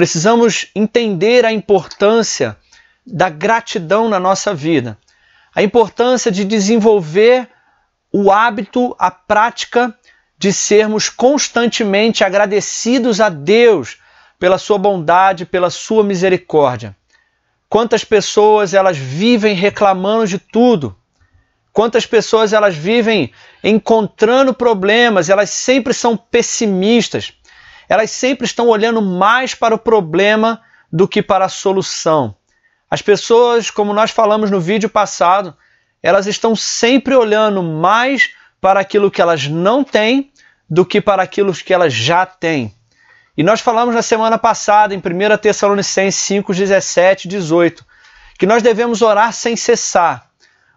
precisamos entender a importância da gratidão na nossa vida, a importância de desenvolver o hábito, a prática de sermos constantemente agradecidos a Deus pela sua bondade, pela sua misericórdia. Quantas pessoas elas vivem reclamando de tudo? Quantas pessoas elas vivem encontrando problemas, elas sempre são pessimistas. Elas sempre estão olhando mais para o problema do que para a solução. As pessoas, como nós falamos no vídeo passado, elas estão sempre olhando mais para aquilo que elas não têm do que para aquilo que elas já têm. E nós falamos na semana passada, em 1 Tessalonicenses 5, 17 e 18, que nós devemos orar sem cessar,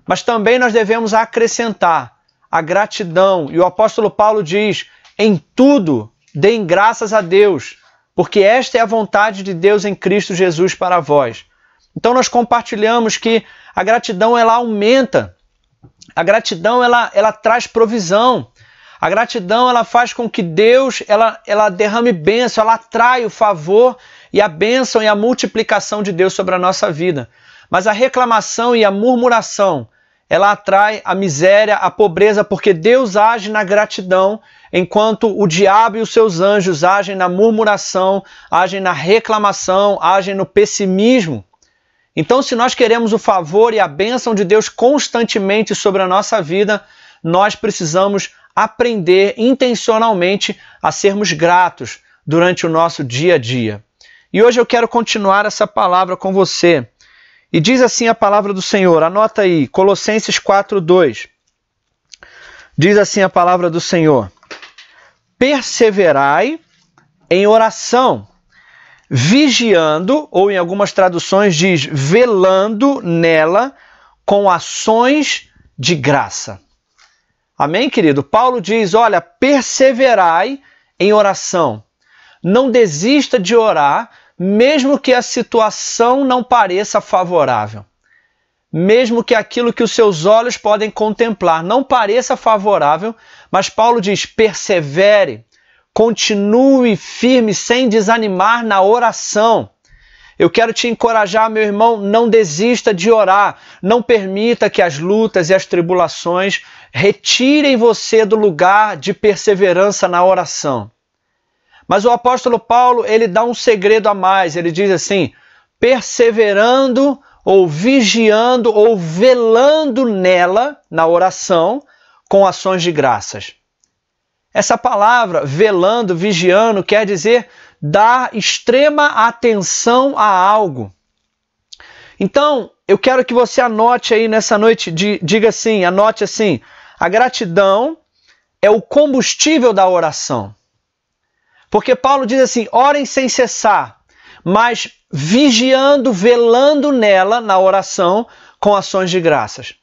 mas também nós devemos acrescentar a gratidão. E o apóstolo Paulo diz: em tudo deem graças a Deus, porque esta é a vontade de Deus em Cristo Jesus para vós. Então nós compartilhamos que a gratidão ela aumenta. A gratidão ela, ela traz provisão. A gratidão ela faz com que Deus ela, ela derrame bênção, ela atrai o favor e a bênção e a multiplicação de Deus sobre a nossa vida. Mas a reclamação e a murmuração, ela atrai a miséria, a pobreza, porque Deus age na gratidão, enquanto o diabo e os seus anjos agem na murmuração, agem na reclamação, agem no pessimismo. Então, se nós queremos o favor e a bênção de Deus constantemente sobre a nossa vida, nós precisamos aprender intencionalmente a sermos gratos durante o nosso dia a dia. E hoje eu quero continuar essa palavra com você. E diz assim a palavra do Senhor, anota aí, Colossenses 4:2. Diz assim a palavra do Senhor: Perseverai em oração vigiando, ou em algumas traduções diz velando nela com ações de graça. Amém, querido? Paulo diz: olha, perseverai em oração. Não desista de orar, mesmo que a situação não pareça favorável. Mesmo que aquilo que os seus olhos podem contemplar não pareça favorável, mas Paulo diz: persevere, Continue firme sem desanimar na oração. Eu quero te encorajar, meu irmão, não desista de orar. Não permita que as lutas e as tribulações retirem você do lugar de perseverança na oração. Mas o apóstolo Paulo, ele dá um segredo a mais. Ele diz assim: perseverando ou vigiando ou velando nela, na oração, com ações de graças. Essa palavra, velando, vigiando, quer dizer dar extrema atenção a algo. Então, eu quero que você anote aí nessa noite, diga assim, anote assim: a gratidão é o combustível da oração. Porque Paulo diz assim: orem sem cessar, mas vigiando, velando nela, na oração, com ações de graças.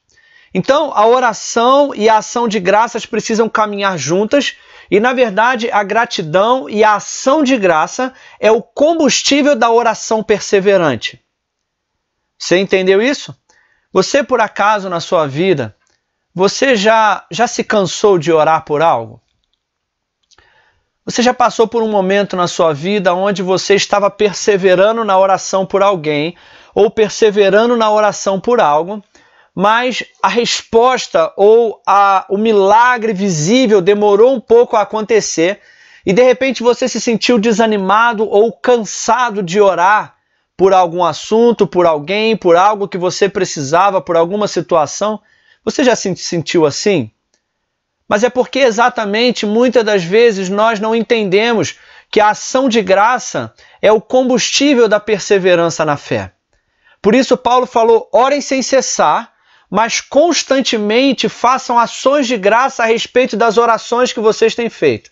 Então, a oração e a ação de graças precisam caminhar juntas, e na verdade, a gratidão e a ação de graça é o combustível da oração perseverante. Você entendeu isso? Você por acaso na sua vida, você já já se cansou de orar por algo? Você já passou por um momento na sua vida onde você estava perseverando na oração por alguém ou perseverando na oração por algo, mas a resposta ou a, o milagre visível demorou um pouco a acontecer e de repente você se sentiu desanimado ou cansado de orar por algum assunto, por alguém, por algo que você precisava, por alguma situação. Você já se sentiu assim? Mas é porque exatamente muitas das vezes nós não entendemos que a ação de graça é o combustível da perseverança na fé. Por isso, Paulo falou: orem sem cessar mas constantemente façam ações de graça a respeito das orações que vocês têm feito.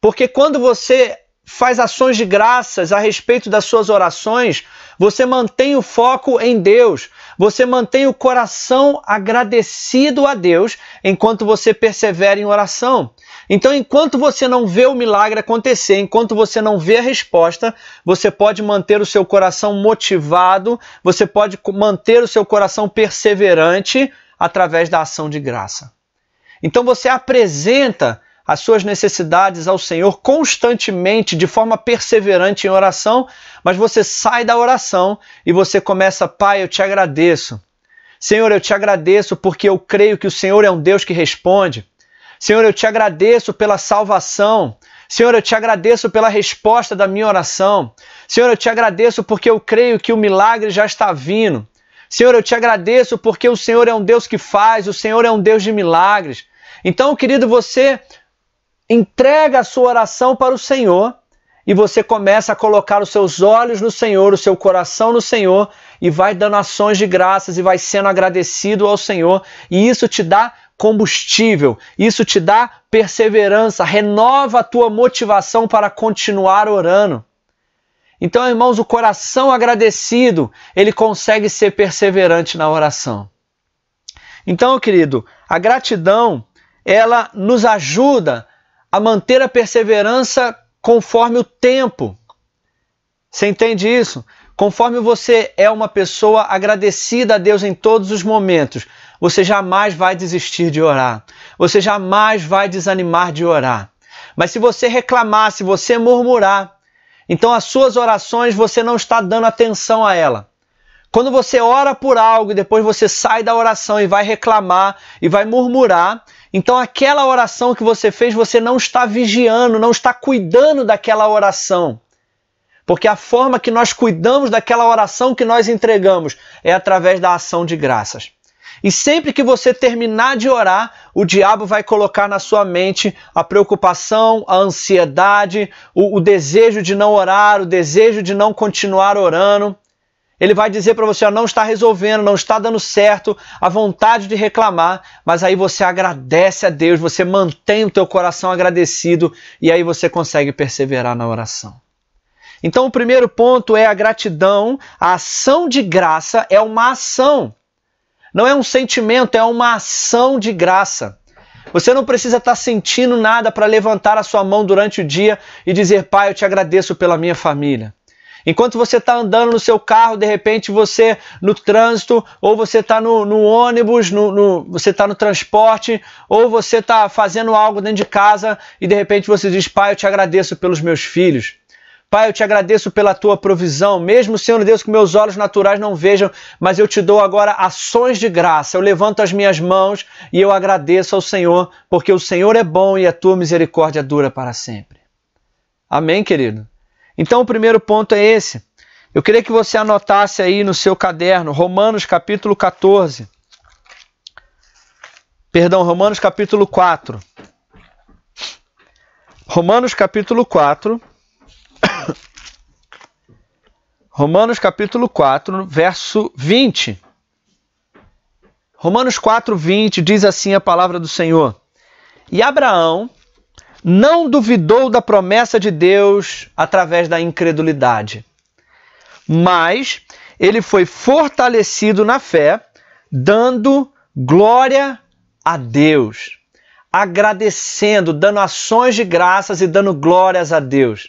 Porque quando você faz ações de graças a respeito das suas orações, você mantém o foco em Deus, você mantém o coração agradecido a Deus enquanto você persevera em oração. Então, enquanto você não vê o milagre acontecer, enquanto você não vê a resposta, você pode manter o seu coração motivado, você pode manter o seu coração perseverante através da ação de graça. Então, você apresenta as suas necessidades ao Senhor constantemente, de forma perseverante em oração, mas você sai da oração e você começa, Pai, eu te agradeço. Senhor, eu te agradeço porque eu creio que o Senhor é um Deus que responde. Senhor, eu te agradeço pela salvação. Senhor, eu te agradeço pela resposta da minha oração. Senhor, eu te agradeço porque eu creio que o milagre já está vindo. Senhor, eu te agradeço porque o Senhor é um Deus que faz, o Senhor é um Deus de milagres. Então, querido, você entrega a sua oração para o Senhor e você começa a colocar os seus olhos no Senhor, o seu coração no Senhor e vai dando ações de graças e vai sendo agradecido ao Senhor, e isso te dá combustível, isso te dá perseverança, renova a tua motivação para continuar orando. Então, irmãos, o coração agradecido, ele consegue ser perseverante na oração. Então, querido, a gratidão, ela nos ajuda a manter a perseverança conforme o tempo. Você entende isso? Conforme você é uma pessoa agradecida a Deus em todos os momentos, você jamais vai desistir de orar. Você jamais vai desanimar de orar. Mas se você reclamar, se você murmurar, então as suas orações você não está dando atenção a ela. Quando você ora por algo e depois você sai da oração e vai reclamar e vai murmurar, então aquela oração que você fez você não está vigiando, não está cuidando daquela oração. Porque a forma que nós cuidamos daquela oração que nós entregamos é através da ação de graças. E sempre que você terminar de orar, o diabo vai colocar na sua mente a preocupação, a ansiedade, o, o desejo de não orar, o desejo de não continuar orando. Ele vai dizer para você, ó, não está resolvendo, não está dando certo, a vontade de reclamar, mas aí você agradece a Deus, você mantém o teu coração agradecido e aí você consegue perseverar na oração. Então o primeiro ponto é a gratidão, a ação de graça é uma ação. Não é um sentimento, é uma ação de graça. Você não precisa estar sentindo nada para levantar a sua mão durante o dia e dizer: Pai, eu te agradeço pela minha família. Enquanto você está andando no seu carro, de repente você no trânsito, ou você está no, no, ônibus, no, no você está no transporte, ou você está fazendo algo dentro de casa e de repente você diz: Pai, eu te agradeço pelos meus filhos. Pai, eu te agradeço pela tua provisão, mesmo, Senhor Deus, que meus olhos naturais não vejam, mas eu te dou agora ações de graça. Eu levanto as minhas mãos e eu agradeço ao Senhor, porque o Senhor é bom e a tua misericórdia dura para sempre. Amém, querido? Então, o primeiro ponto é esse. Eu queria que você anotasse aí no seu caderno, Romanos capítulo 14. Perdão, Romanos capítulo 4. Romanos capítulo 4 Romanos capítulo 4, verso 20. Romanos 4, 20 diz assim a palavra do Senhor: E Abraão não duvidou da promessa de Deus através da incredulidade, mas ele foi fortalecido na fé, dando glória a Deus, agradecendo, dando ações de graças e dando glórias a Deus.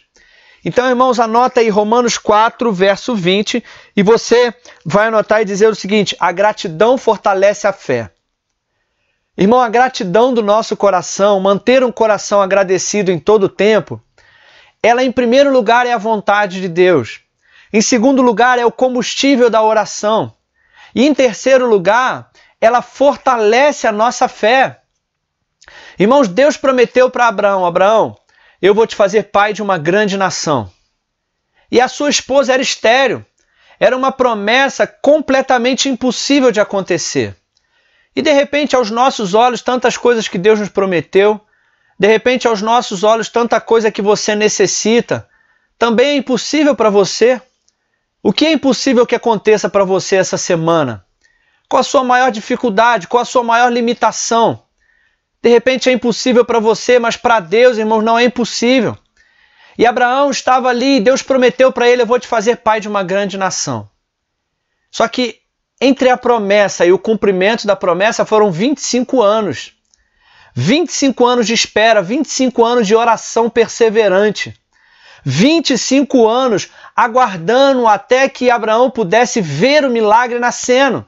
Então, irmãos, anota aí Romanos 4, verso 20, e você vai anotar e dizer o seguinte: a gratidão fortalece a fé. Irmão, a gratidão do nosso coração, manter um coração agradecido em todo o tempo, ela em primeiro lugar é a vontade de Deus. Em segundo lugar, é o combustível da oração. E em terceiro lugar, ela fortalece a nossa fé. Irmãos, Deus prometeu para Abraão: Abraão, eu vou te fazer pai de uma grande nação. E a sua esposa era estéreo. Era uma promessa completamente impossível de acontecer. E de repente, aos nossos olhos, tantas coisas que Deus nos prometeu, de repente, aos nossos olhos, tanta coisa que você necessita, também é impossível para você. O que é impossível que aconteça para você essa semana? Qual a sua maior dificuldade? Qual a sua maior limitação? De repente é impossível para você, mas para Deus, irmãos, não é impossível. E Abraão estava ali, Deus prometeu para ele: Eu vou te fazer pai de uma grande nação. Só que entre a promessa e o cumprimento da promessa foram 25 anos. 25 anos de espera, 25 anos de oração perseverante. 25 anos aguardando até que Abraão pudesse ver o milagre nascendo.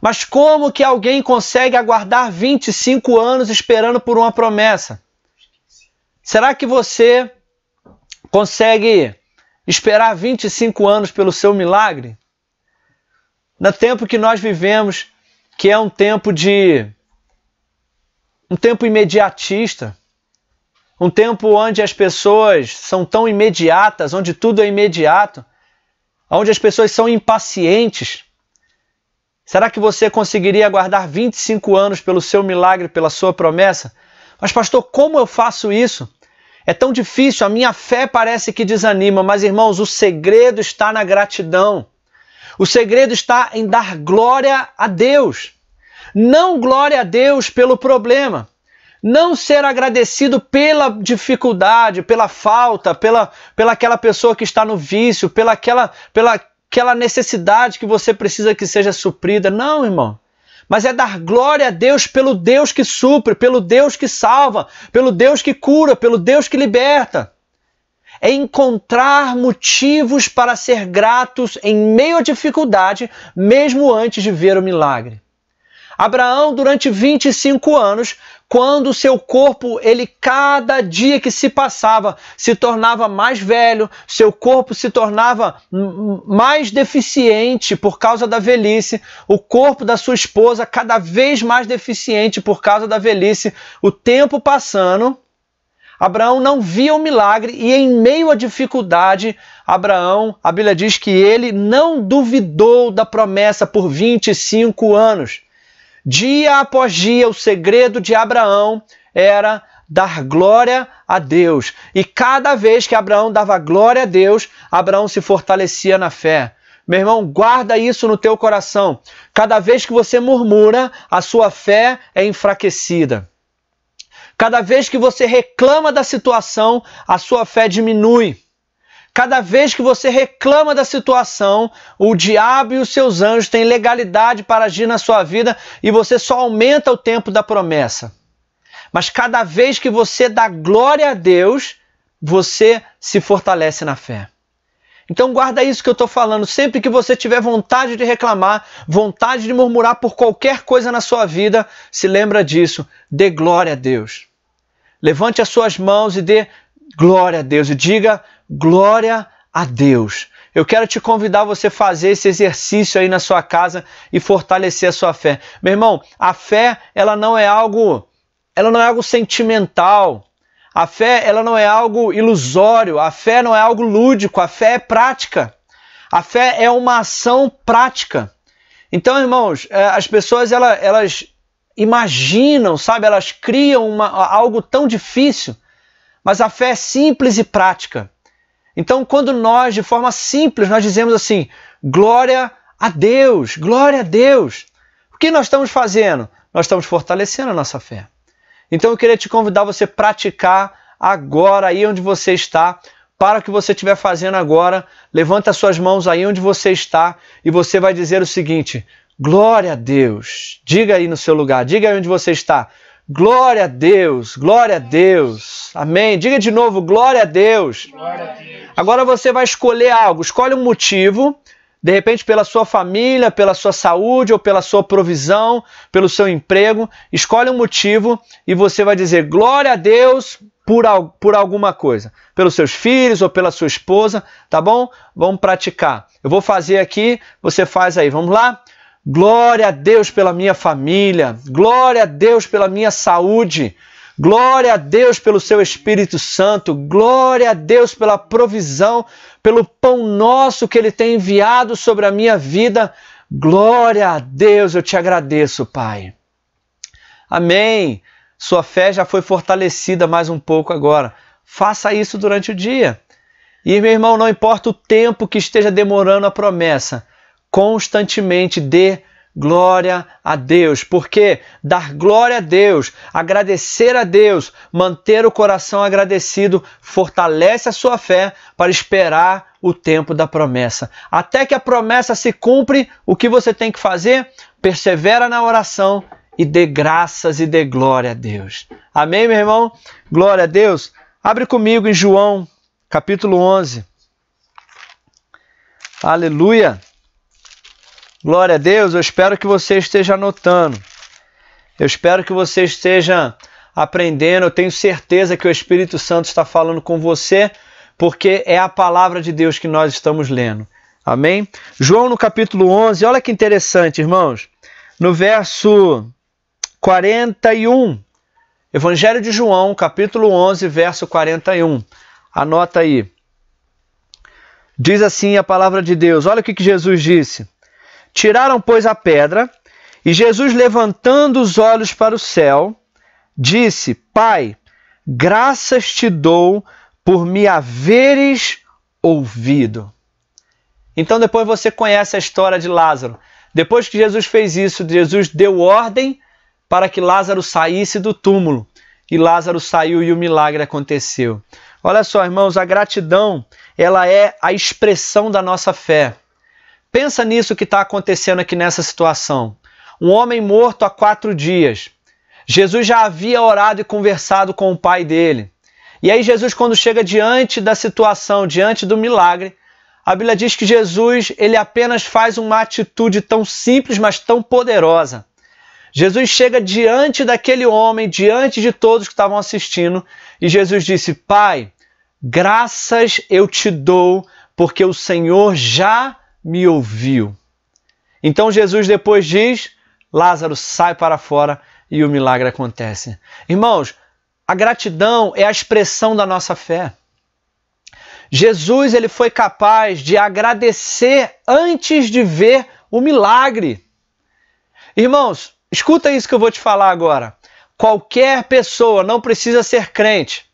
Mas como que alguém consegue aguardar 25 anos esperando por uma promessa? Será que você consegue esperar 25 anos pelo seu milagre? No tempo que nós vivemos, que é um tempo de um tempo imediatista, um tempo onde as pessoas são tão imediatas, onde tudo é imediato, onde as pessoas são impacientes. Será que você conseguiria aguardar 25 anos pelo seu milagre, pela sua promessa? Mas, pastor, como eu faço isso? É tão difícil, a minha fé parece que desanima, mas, irmãos, o segredo está na gratidão. O segredo está em dar glória a Deus. Não glória a Deus pelo problema. Não ser agradecido pela dificuldade, pela falta, pela, pela aquela pessoa que está no vício, pela aquela, pela aquela necessidade que você precisa que seja suprida. Não, irmão. Mas é dar glória a Deus pelo Deus que supre, pelo Deus que salva, pelo Deus que cura, pelo Deus que liberta. É encontrar motivos para ser gratos em meio à dificuldade, mesmo antes de ver o milagre. Abraão, durante 25 anos, quando seu corpo, ele cada dia que se passava, se tornava mais velho, seu corpo se tornava mais deficiente por causa da velhice, o corpo da sua esposa cada vez mais deficiente por causa da velhice, o tempo passando, Abraão não via o milagre e em meio à dificuldade, Abraão, a Bíblia diz que ele não duvidou da promessa por 25 anos. Dia após dia, o segredo de Abraão era dar glória a Deus. E cada vez que Abraão dava glória a Deus, Abraão se fortalecia na fé. Meu irmão, guarda isso no teu coração. Cada vez que você murmura, a sua fé é enfraquecida. Cada vez que você reclama da situação, a sua fé diminui. Cada vez que você reclama da situação, o diabo e os seus anjos têm legalidade para agir na sua vida e você só aumenta o tempo da promessa. Mas cada vez que você dá glória a Deus, você se fortalece na fé. Então guarda isso que eu estou falando. Sempre que você tiver vontade de reclamar, vontade de murmurar por qualquer coisa na sua vida, se lembra disso. Dê glória a Deus. Levante as suas mãos e dê glória a Deus. E diga Glória a Deus. Eu quero te convidar a você fazer esse exercício aí na sua casa e fortalecer a sua fé. Meu irmão, a fé, ela não é algo, ela não é algo sentimental. A fé, ela não é algo ilusório, a fé não é algo lúdico, a fé é prática. A fé é uma ação prática. Então, irmãos, é, as pessoas elas, elas imaginam, sabe, elas criam uma, algo tão difícil, mas a fé é simples e prática. Então, quando nós, de forma simples, nós dizemos assim: glória a Deus, glória a Deus. O que nós estamos fazendo? Nós estamos fortalecendo a nossa fé. Então, eu queria te convidar a você praticar agora, aí onde você está, para o que você estiver fazendo agora. Levanta as suas mãos aí onde você está e você vai dizer o seguinte: glória a Deus. Diga aí no seu lugar, diga aí onde você está. Glória a Deus, glória a Deus. Amém. Diga de novo, glória a Deus. Glória a Deus. Agora você vai escolher algo, escolhe um motivo, de repente pela sua família, pela sua saúde ou pela sua provisão, pelo seu emprego, escolhe um motivo e você vai dizer glória a Deus por, por alguma coisa, pelos seus filhos ou pela sua esposa, tá bom? Vamos praticar. Eu vou fazer aqui, você faz aí. Vamos lá? Glória a Deus pela minha família, glória a Deus pela minha saúde, glória a Deus pelo seu Espírito Santo, glória a Deus pela provisão, pelo pão nosso que Ele tem enviado sobre a minha vida. Glória a Deus, eu te agradeço, Pai. Amém. Sua fé já foi fortalecida mais um pouco agora. Faça isso durante o dia. E, meu irmão, não importa o tempo que esteja demorando a promessa, constantemente dê glória a Deus, porque dar glória a Deus, agradecer a Deus, manter o coração agradecido, fortalece a sua fé para esperar o tempo da promessa. Até que a promessa se cumpre, o que você tem que fazer? Persevera na oração e dê graças e dê glória a Deus. Amém, meu irmão? Glória a Deus. Abre comigo em João, capítulo 11. Aleluia. Glória a Deus, eu espero que você esteja anotando. Eu espero que você esteja aprendendo. Eu tenho certeza que o Espírito Santo está falando com você, porque é a palavra de Deus que nós estamos lendo. Amém? João no capítulo 11, olha que interessante, irmãos. No verso 41, Evangelho de João, capítulo 11, verso 41. Anota aí. Diz assim a palavra de Deus: olha o que, que Jesus disse. Tiraram, pois, a pedra, e Jesus, levantando os olhos para o céu, disse: Pai, graças te dou por me haveres ouvido. Então, depois você conhece a história de Lázaro. Depois que Jesus fez isso, Jesus deu ordem para que Lázaro saísse do túmulo. E Lázaro saiu e o milagre aconteceu. Olha só, irmãos, a gratidão, ela é a expressão da nossa fé. Pensa nisso que está acontecendo aqui nessa situação. Um homem morto há quatro dias. Jesus já havia orado e conversado com o pai dele. E aí, Jesus, quando chega diante da situação, diante do milagre, a Bíblia diz que Jesus ele apenas faz uma atitude tão simples, mas tão poderosa. Jesus chega diante daquele homem, diante de todos que estavam assistindo, e Jesus disse: Pai, graças eu te dou, porque o Senhor já me ouviu. Então Jesus depois diz: Lázaro sai para fora e o milagre acontece. Irmãos, a gratidão é a expressão da nossa fé. Jesus ele foi capaz de agradecer antes de ver o milagre. Irmãos, escuta isso que eu vou te falar agora. Qualquer pessoa não precisa ser crente,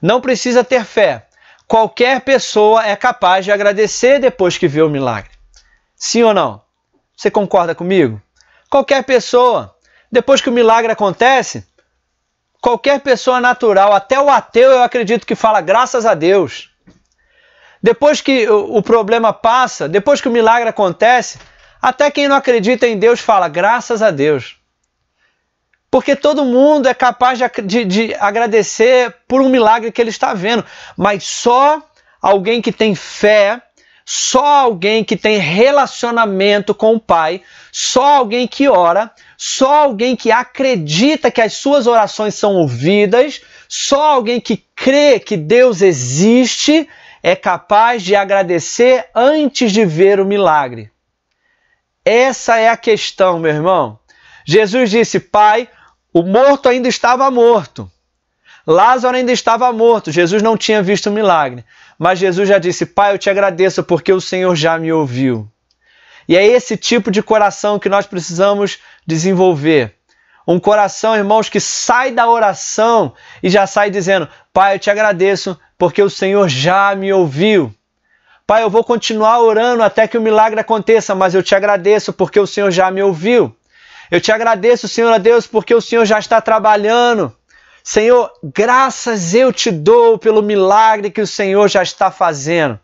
não precisa ter fé. Qualquer pessoa é capaz de agradecer depois que vê o milagre. Sim ou não? Você concorda comigo? Qualquer pessoa, depois que o milagre acontece, qualquer pessoa natural, até o ateu, eu acredito que fala graças a Deus. Depois que o, problema passa, depois que o milagre acontece, até quem não acredita em Deus fala graças a Deus. Porque todo mundo é capaz de, de, de, agradecer por um milagre que ele está vendo. Mas só alguém que tem fé, só alguém que tem relacionamento com o Pai, só alguém que ora, só alguém que acredita que as suas orações são ouvidas, só alguém que crê que Deus existe é capaz de agradecer antes de ver o milagre. Essa é a questão, meu irmão. Jesus disse: Pai, o morto ainda estava morto. Lázaro ainda estava morto. Jesus não tinha visto o milagre. Mas Jesus já disse: Pai, eu te agradeço porque o Senhor já me ouviu. E é esse tipo de coração que nós precisamos desenvolver. Um coração, irmãos, que sai da oração e já sai dizendo: Pai, eu te agradeço porque o Senhor já me ouviu. Pai, eu vou continuar orando até que o milagre aconteça, mas eu te agradeço porque o Senhor já me ouviu. Eu te agradeço, Senhor a Deus, porque o Senhor já está trabalhando. Senhor, graças eu te dou pelo milagre que o Senhor já está fazendo.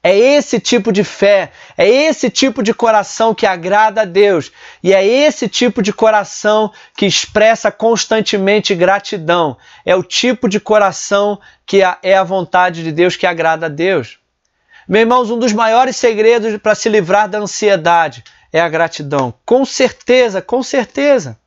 É esse tipo de fé, é esse tipo de coração que agrada a Deus e é esse tipo de coração que expressa constantemente gratidão. É o tipo de coração que é a vontade de Deus que agrada a Deus. Meus irmãos, um dos maiores segredos para se livrar da ansiedade é a gratidão. Com certeza, com certeza.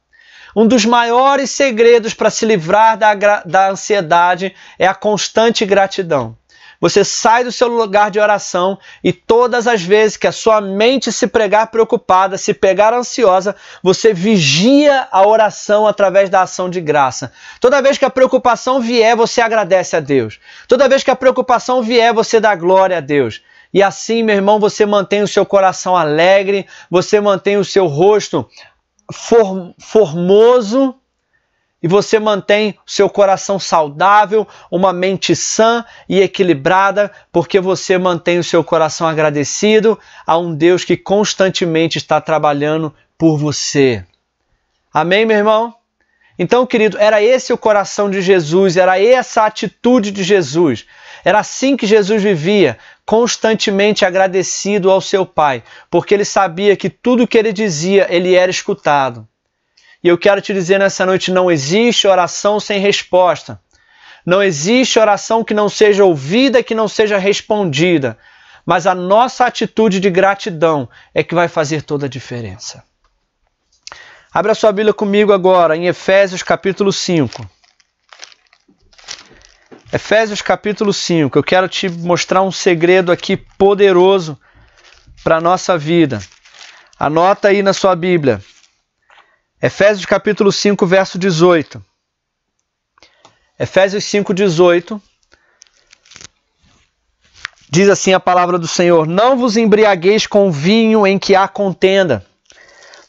Um dos maiores segredos para se livrar da, da ansiedade é a constante gratidão. Você sai do seu lugar de oração e todas as vezes que a sua mente se pregar preocupada, se pegar ansiosa, você vigia a oração através da ação de graça. Toda vez que a preocupação vier, você agradece a Deus. Toda vez que a preocupação vier, você dá glória a Deus. E assim, meu irmão, você mantém o seu coração alegre, você mantém o seu rosto formoso e você mantém seu coração saudável, uma mente sã e equilibrada, porque você mantém o seu coração agradecido a um Deus que constantemente está trabalhando por você. Amém, meu irmão? Então, querido, era esse o coração de Jesus, era essa a atitude de Jesus. Era assim que Jesus vivia, constantemente agradecido ao seu Pai, porque ele sabia que tudo que ele dizia, ele era escutado. E eu quero te dizer nessa noite: não existe oração sem resposta. Não existe oração que não seja ouvida, que não seja respondida. Mas a nossa atitude de gratidão é que vai fazer toda a diferença. Abra sua Bíblia comigo agora em Efésios capítulo 5. Efésios capítulo 5. Eu quero te mostrar um segredo aqui poderoso para a nossa vida. Anota aí na sua Bíblia. Efésios capítulo 5, verso 18. Efésios 5, 18. Diz assim a palavra do Senhor: Não vos embriagueis com vinho em que há contenda,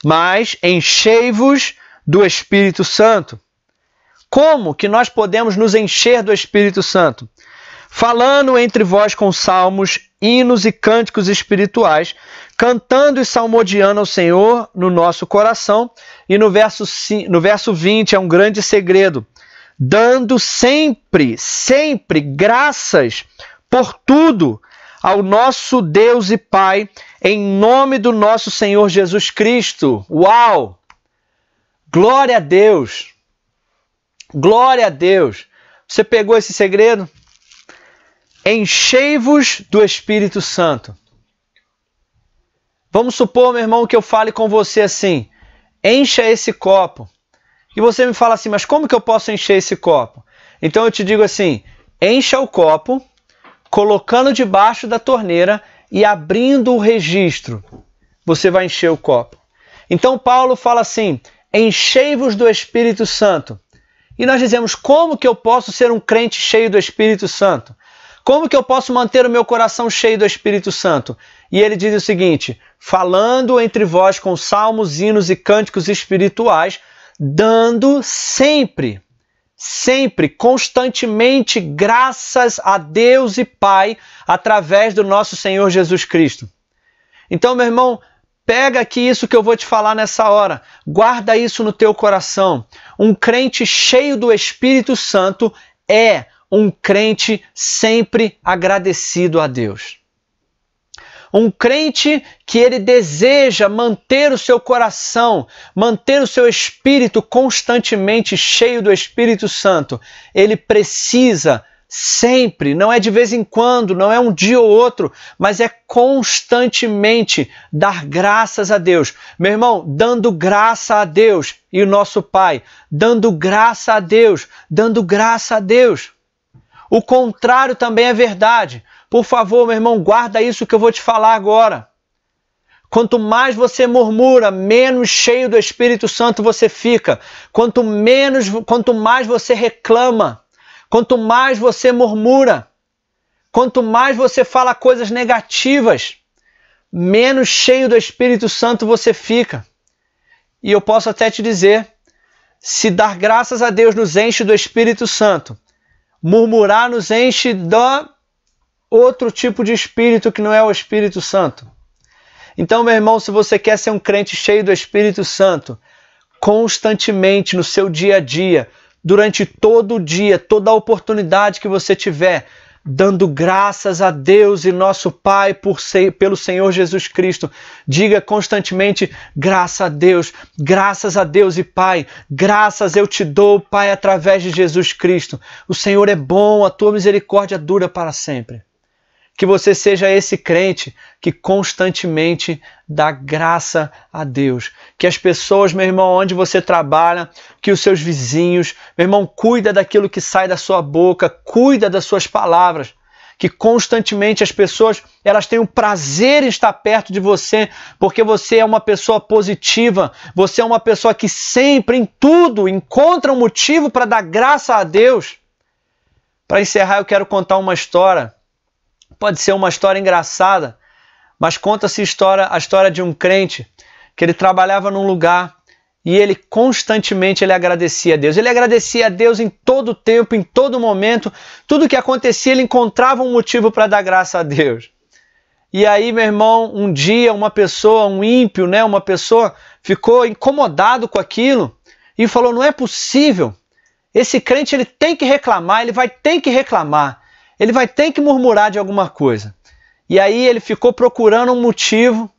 mas enchei-vos do Espírito Santo. Como que nós podemos nos encher do Espírito Santo? Falando entre vós com salmos, hinos e cânticos espirituais, cantando e salmodiando ao Senhor no nosso coração. E no verso, no verso 20 é um grande segredo. Dando sempre, sempre graças por tudo ao nosso Deus e Pai, em nome do nosso Senhor Jesus Cristo. Uau! Glória a Deus! Glória a Deus! Você pegou esse segredo? Enchei-vos do Espírito Santo. Vamos supor, meu irmão, que eu fale com você assim: encha esse copo. E você me fala assim, mas como que eu posso encher esse copo? Então eu te digo assim: encha o copo, colocando debaixo da torneira e abrindo o registro. Você vai encher o copo. Então Paulo fala assim: enchei-vos do Espírito Santo. E nós dizemos: como que eu posso ser um crente cheio do Espírito Santo? Como que eu posso manter o meu coração cheio do Espírito Santo? E ele diz o seguinte: falando entre vós com salmos, hinos e cânticos espirituais, dando sempre, sempre, constantemente graças a Deus e Pai através do nosso Senhor Jesus Cristo. Então, meu irmão, Pega aqui isso que eu vou te falar nessa hora. Guarda isso no teu coração. Um crente cheio do Espírito Santo é um crente sempre agradecido a Deus. Um crente que ele deseja manter o seu coração, manter o seu espírito constantemente cheio do Espírito Santo, ele precisa sempre, não é de vez em quando, não é um dia ou outro, mas é constantemente dar graças a Deus. Meu irmão, dando graça a Deus e o nosso Pai, dando graça a Deus, dando graça a Deus. O contrário também é verdade. Por favor, meu irmão, guarda isso que eu vou te falar agora. Quanto mais você murmura, menos cheio do Espírito Santo você fica. Quanto menos, quanto mais você reclama, Quanto mais você murmura, quanto mais você fala coisas negativas, menos cheio do Espírito Santo você fica. E eu posso até te dizer: se dar graças a Deus nos enche do Espírito Santo, murmurar nos enche do outro tipo de espírito que não é o Espírito Santo. Então, meu irmão, se você quer ser um crente cheio do Espírito Santo, constantemente no seu dia a dia, durante todo o dia, toda a oportunidade que você tiver, dando graças a Deus e nosso Pai por ser, pelo Senhor Jesus Cristo. Diga constantemente: graças a Deus, graças a Deus e Pai, graças eu te dou, Pai, através de Jesus Cristo. O Senhor é bom, a tua misericórdia dura para sempre. Que você seja esse crente que constantemente dá graça a Deus. Que as pessoas, meu irmão, onde você trabalha, que os seus vizinhos, meu irmão, cuida daquilo que sai da sua boca, cuida das suas palavras. Que constantemente as pessoas elas têm o prazer em estar perto de você, porque você é uma pessoa positiva, você é uma pessoa que sempre, em tudo, encontra um motivo para dar graça a Deus. Para encerrar, eu quero contar uma história Pode ser uma história engraçada, mas conta-se história, a história de um crente que ele trabalhava num lugar e ele constantemente ele agradecia a Deus. Ele agradecia a Deus em todo tempo, em todo momento. Tudo que acontecia, ele encontrava um motivo para dar graça a Deus. E aí, meu irmão, um dia uma pessoa, um ímpio, né, uma pessoa ficou incomodado com aquilo e falou: "Não é possível. Esse crente ele tem que reclamar, ele vai ter que reclamar ele vai ter que murmurar de alguma coisa. E aí ele ficou procurando um motivo.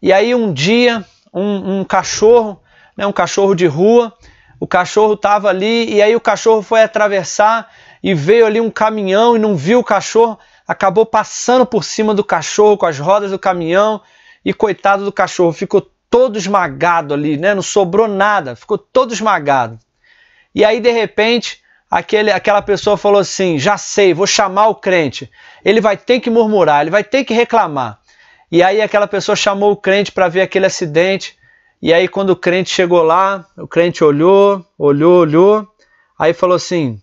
E aí um dia um, um cachorro, né, um cachorro de rua, o cachorro estava ali e aí o cachorro foi atravessar e veio ali um caminhão e não viu o cachorro, acabou passando por cima do cachorro com as rodas do caminhão e coitado do cachorro ficou todo esmagado ali, né? Não sobrou nada, ficou todo esmagado. E aí, de repente, aquele, aquela pessoa falou assim: já sei, vou chamar o crente. Ele vai ter que murmurar, ele vai ter que reclamar. E aí aquela pessoa chamou o crente para ver aquele acidente. E aí quando o crente chegou lá, o crente olhou, olhou, olhou, aí falou assim: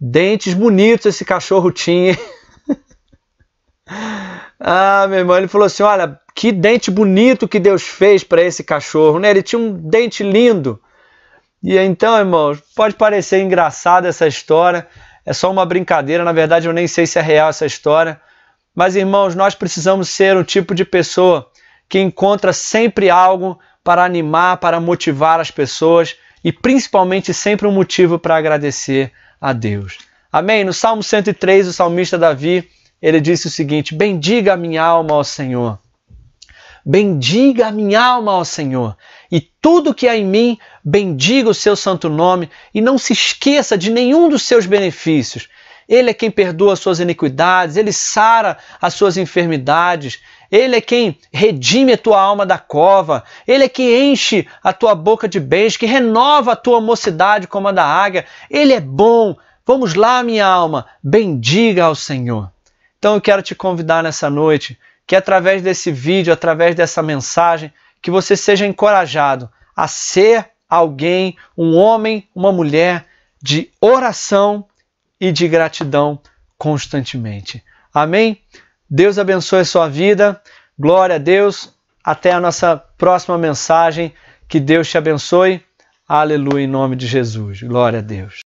dentes bonitos esse cachorro tinha. ah, meu irmão, ele falou assim: olha, que dente bonito que Deus fez para esse cachorro, né? Ele tinha um dente lindo. E então, irmãos, pode parecer engraçada essa história, é só uma brincadeira, na verdade eu nem sei se é real essa história. Mas, irmãos, nós precisamos ser o tipo de pessoa que encontra sempre algo para animar, para motivar as pessoas e principalmente sempre um motivo para agradecer a Deus. Amém? No Salmo 103, o salmista Davi, ele disse o seguinte: Bendiga a minha alma ao Senhor. Bendiga a minha alma ao Senhor, e tudo que há em mim, bendiga o seu santo nome, e não se esqueça de nenhum dos seus benefícios. Ele é quem perdoa as suas iniquidades, ele sara as suas enfermidades, ele é quem redime a tua alma da cova, ele é quem enche a tua boca de bens, que renova a tua mocidade como a da águia. Ele é bom. Vamos lá, minha alma, bendiga ao Senhor. Então eu quero te convidar nessa noite que através desse vídeo, através dessa mensagem, que você seja encorajado a ser alguém, um homem, uma mulher de oração e de gratidão constantemente. Amém? Deus abençoe a sua vida. Glória a Deus. Até a nossa próxima mensagem. Que Deus te abençoe. Aleluia, em nome de Jesus. Glória a Deus.